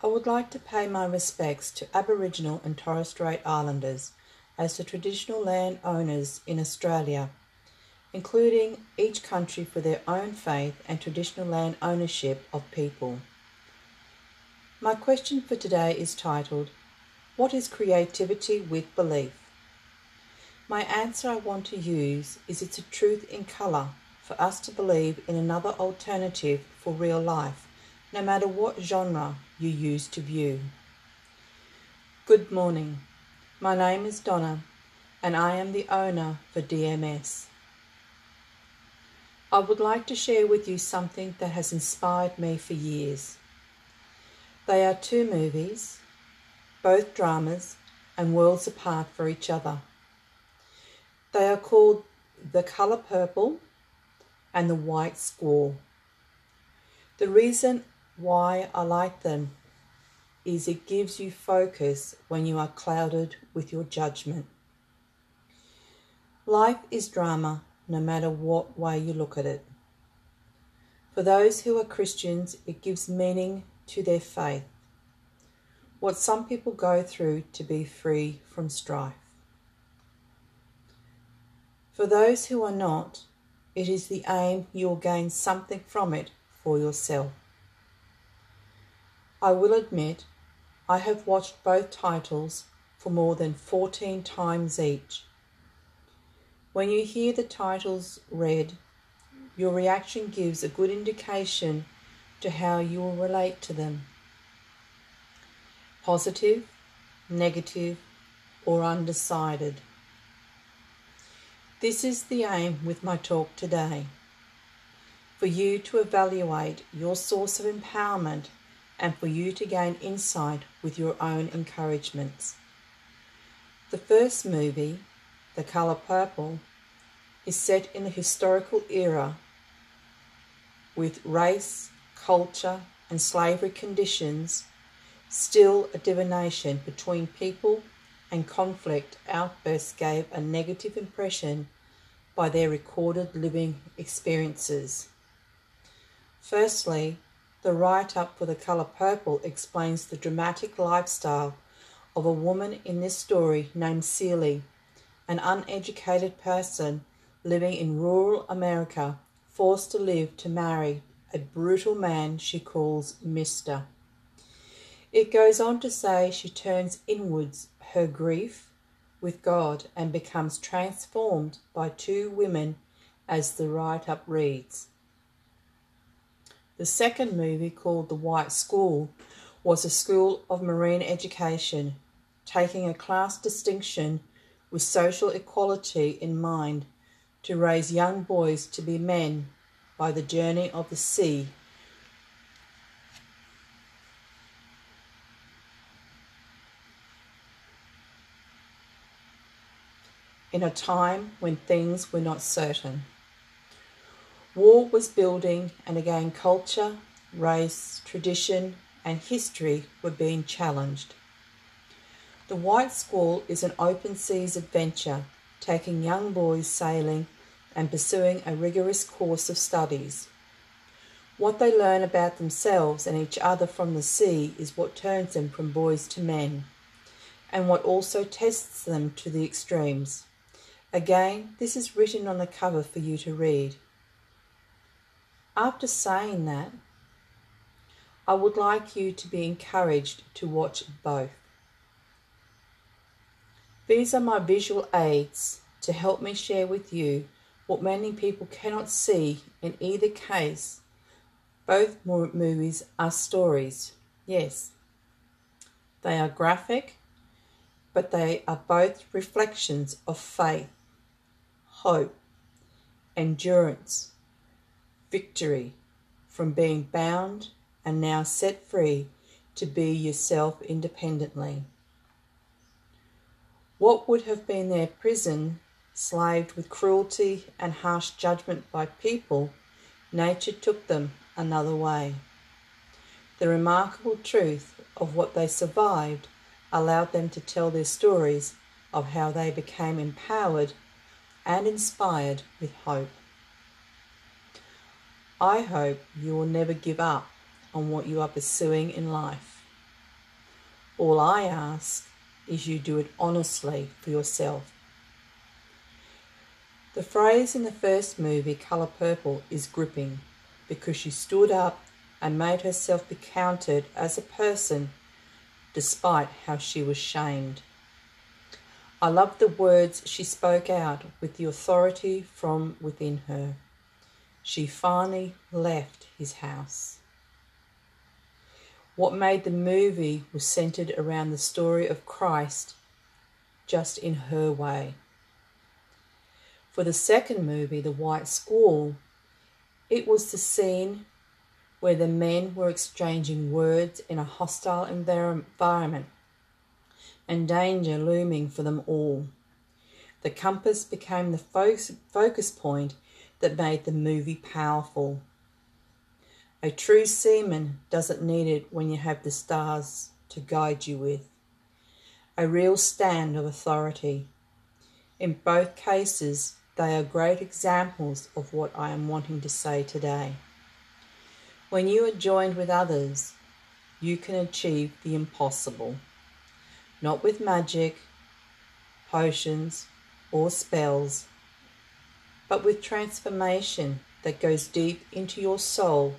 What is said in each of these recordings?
I would like to pay my respects to Aboriginal and Torres Strait Islanders as the traditional land owners in Australia, including each country for their own faith and traditional land ownership of people. My question for today is titled, What is creativity with belief? My answer I want to use is it's a truth in colour for us to believe in another alternative for real life, no matter what genre you use to view. Good morning. My name is Donna, and I am the owner for DMS. I would like to share with you something that has inspired me for years. They are two movies, both dramas and worlds apart for each other. They are called The Colour Purple and The White Squall. The reason why I like them is it gives you focus when you are clouded with your judgment. Life is drama no matter what way you look at it. For those who are Christians, it gives meaning to their faith, what some people go through to be free from strife. For those who are not, it is the aim you will gain something from it for yourself. I will admit, I have watched both titles for more than 14 times each. When you hear the titles read, your reaction gives a good indication to how you will relate to them. Positive, negative, or undecided. This is the aim with my talk today for you to evaluate your source of empowerment and for you to gain insight with your own encouragements. The first movie, The Colour Purple, is set in a historical era with race, culture, and slavery conditions still a divination between people and conflict outbursts gave a negative impression by their recorded living experiences. Firstly, the write up for the colour purple explains the dramatic lifestyle of a woman in this story named Celie, an uneducated person living in rural America, forced to live to marry a brutal man she calls Mister. It goes on to say she turns inwards her grief with God and becomes transformed by two women as the write up reads. The second movie, called The White Squall, was a school of marine education, taking a class distinction with social equality in mind to raise young boys to be men by the journey of the sea. In a time when things were not certain. War was building, and again, culture, race, tradition, and history were being challenged. The White Squall is an open seas adventure taking young boys sailing and pursuing a rigorous course of studies. What they learn about themselves and each other from the sea is what turns them from boys to men, and what also tests them to the extremes. Again, this is written on the cover for you to read. After saying that, I would like you to be encouraged to watch both. These are my visual aids to help me share with you what many people cannot see in either case. Both movies are stories, yes. They are graphic, but they are both reflections of faith, hope, endurance, victory from being bound and now set free to be yourself independently. What would have been their prison, slaved with cruelty and harsh judgment by people, nature took them another way. The remarkable truth of what they survived allowed them to tell their stories of how they became empowered and inspired with hope. I hope you will never give up on what you are pursuing in life. All I ask is you do it honestly for yourself. The phrase in the first movie, Colour Purple, is gripping because she stood up and made herself be counted as a person despite how she was shamed. I love the words she spoke out with the authority from within her. She finally left his house. What made the movie was centered around the story of Christ, just in her way. For the second movie, The White Squall, it was the scene where the men were exchanging words in a hostile environment and danger looming for them all. The compass became the focus point that made the movie powerful. A true seaman doesn't need it when you have the stars to guide you with. A real stand of authority. In both cases, they are great examples of what I am wanting to say today. When you are joined with others, you can achieve the impossible not with magic, potions, or spells, but with transformation that goes deep into your soul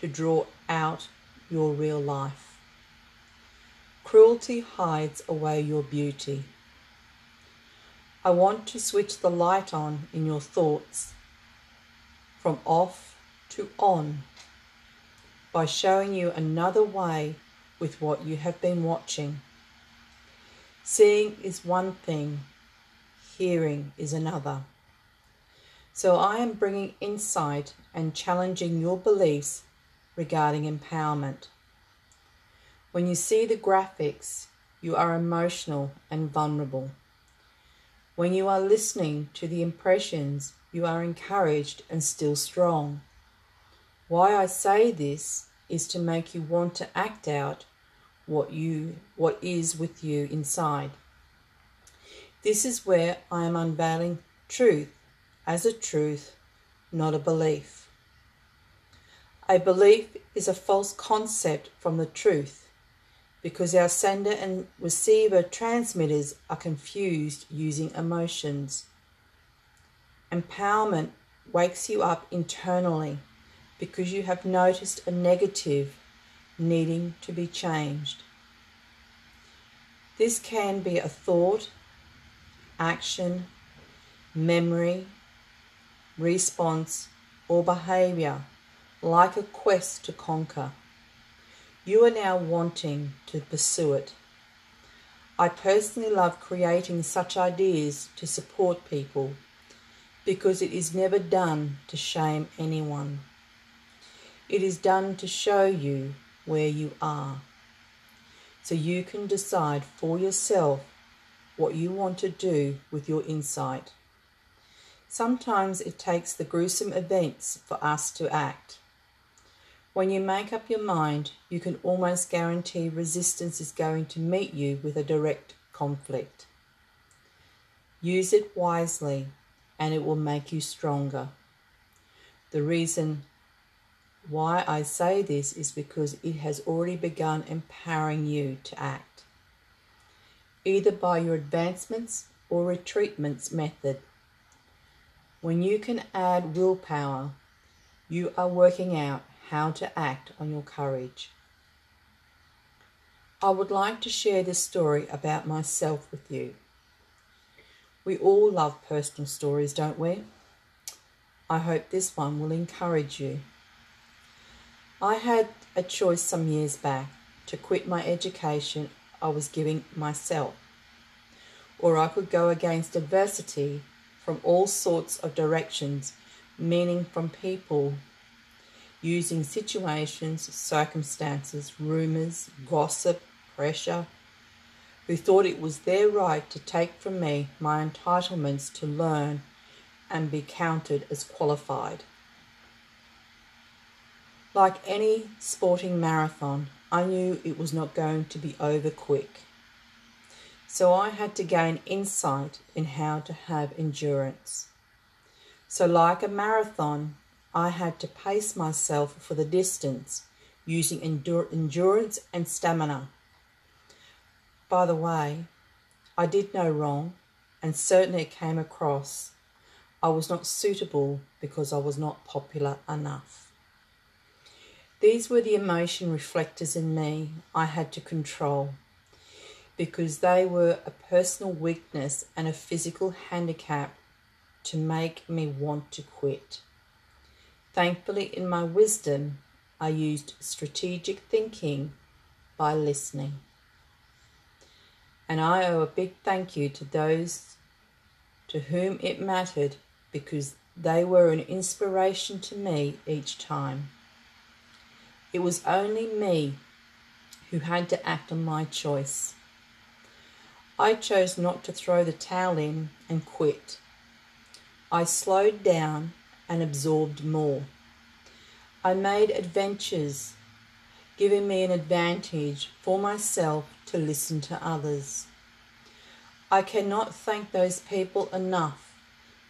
to draw out your real life. Cruelty hides away your beauty. I want to switch the light on in your thoughts from off to on by showing you another way with what you have been watching. Seeing is one thing, hearing is another. So I am bringing insight and challenging your beliefs regarding empowerment. When you see the graphics, you are emotional and vulnerable. When you are listening to the impressions, you are encouraged and still strong. Why I say this is to make you want to act out what you what is with you inside. This is where I am unveiling truth as a truth, not a belief. A belief is a false concept from the truth because our sender and receiver transmitters are confused using emotions. Empowerment wakes you up internally because you have noticed a negative needing to be changed. This can be a thought, action, memory, response, or behavior, like a quest to conquer. You are now wanting to pursue it. I personally love creating such ideas to support people because it is never done to shame anyone. It is done to show you where you are. So you can decide for yourself what you want to do with your insight. Sometimes it takes the gruesome events for us to act. When you make up your mind, you can almost guarantee resistance is going to meet you with a direct conflict. Use it wisely and it will make you stronger. The reason why I say this is because it has already begun empowering you to act, either by your advancements or retreatments method. When you can add willpower, you are working out how to act on your courage. I would like to share this story about myself with you. We all love personal stories, don't we? I hope this one will encourage you. I had a choice some years back to quit my education I was giving myself, or I could go against adversity from all sorts of directions, meaning from people using situations, circumstances, rumours, gossip, pressure, who thought it was their right to take from me my entitlements to learn and be counted as qualified. Like any sporting marathon, I knew it was not going to be over quick. So I had to gain insight in how to have endurance. So, like a marathon, I had to pace myself for the distance using endur- endurance and stamina. by the way, I did no wrong, and certainly it came across I was not suitable because I was not popular enough. These were the emotion reflectors in me I had to control because they were a personal weakness and a physical handicap to make me want to quit. Thankfully, in my wisdom, I used strategic thinking by listening. And I owe a big thank you to those to whom it mattered because they were an inspiration to me each time. It was only me who had to act on my choice. I chose not to throw the towel in and quit. I slowed down and absorbed more. I made adventures, giving me an advantage for myself to listen to others. I cannot thank those people enough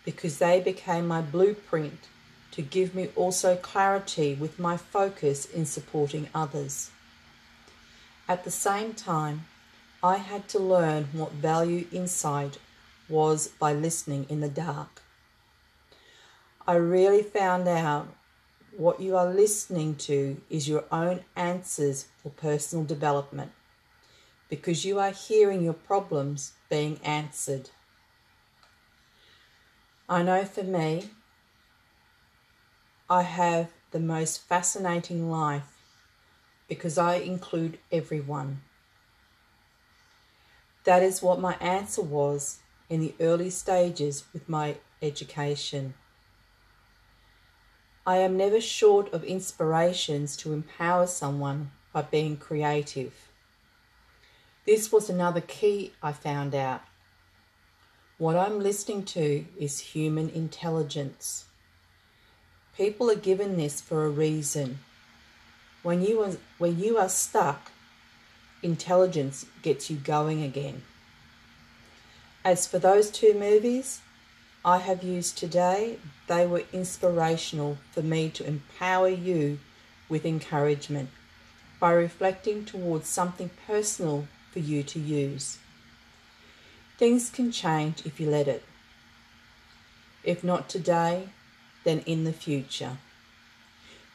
because they became my blueprint to give me also clarity with my focus in supporting others. At the same time, I had to learn what value insight was by listening in the dark. I really found out what you are listening to is your own answers for personal development because you are hearing your problems being answered. I know for me, I have the most fascinating life because I include everyone. That is what my answer was in the early stages with my education. I am never short of inspirations to empower someone by being creative. This was another key I found out. What I'm listening to is human intelligence. People are given this for a reason. When you are, when you are stuck, intelligence gets you going again. As for those two movies I have used today, they were inspirational for me to empower you with encouragement by reflecting towards something personal for you to use. Things can change if you let it. If not today, then in the future.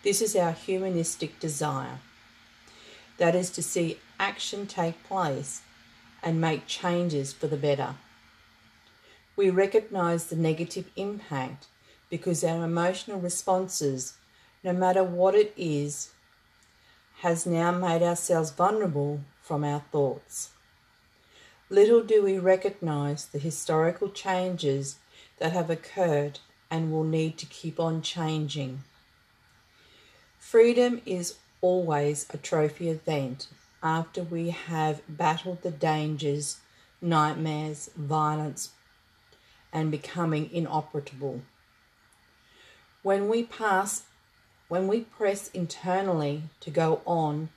This is our humanistic desire. That is to see action take place and make changes for the better. We recognize the negative impact because our emotional responses, no matter what it is, has now made ourselves vulnerable from our thoughts. Little do we recognize the historical changes that have occurred and will need to keep on changing. Freedom is always a trophy event after we have battled the dangers, nightmares, violence, and becoming inoperable. When we pass, when we press internally to go on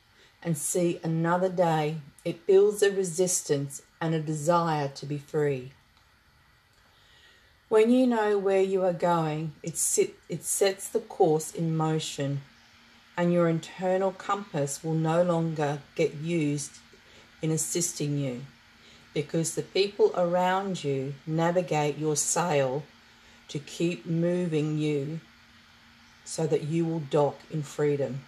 and see another day, it builds a resistance and a desire to be free. When you know where you are going, it, sit, it sets the course in motion, and your internal compass will no longer get used in assisting you because the people around you navigate your sail to keep moving you so that you will dock in freedom.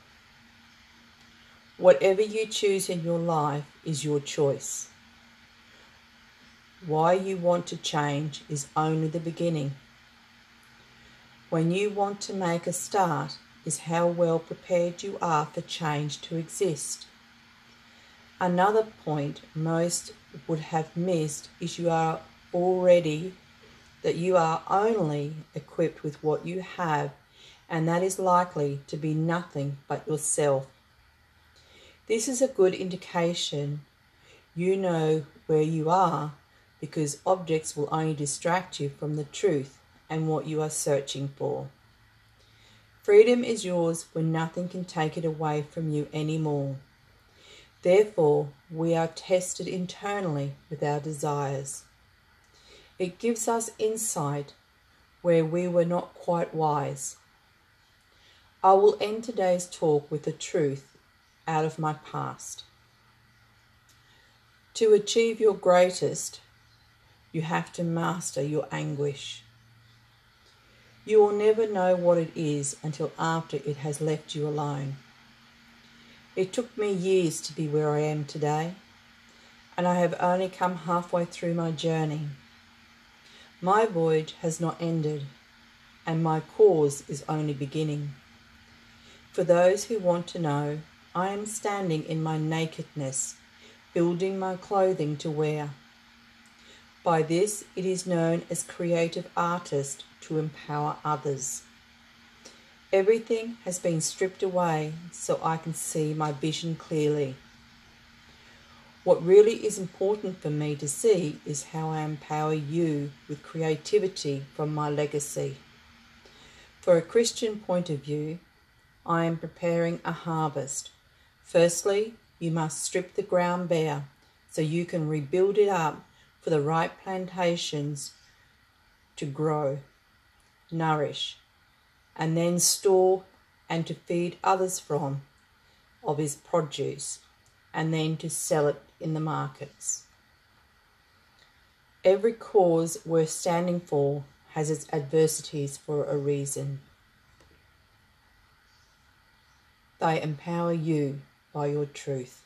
Whatever you choose in your life is your choice. Why you want to change is only the beginning. When you want to make a start is how well prepared you are for change to exist. Another point most would have missed is you are already, that you are only equipped with what you have, and that is likely to be nothing but yourself. This is a good indication you know where you are because objects will only distract you from the truth and what you are searching for. Freedom is yours when nothing can take it away from you anymore. Therefore, we are tested internally with our desires. It gives us insight where we were not quite wise. I will end today's talk with the truth out of my past. To achieve your greatest, you have to master your anguish. You will never know what it is until after it has left you alone. It took me years to be where I am today, and I have only come halfway through my journey. My voyage has not ended, and my cause is only beginning. For those who want to know, I am standing in my nakedness, building my clothing to wear. By this it is known as creative artist to empower others. Everything has been stripped away so I can see my vision clearly. What really is important for me to see is how I empower you with creativity from my legacy. For a Christian point of view, I am preparing a harvest. Firstly, you must strip the ground bare so you can rebuild it up for the right plantations to grow, nourish, and then store and to feed others from of his produce, and then to sell it in the markets. Every cause worth standing for has its adversities for a reason. They empower you by your truth.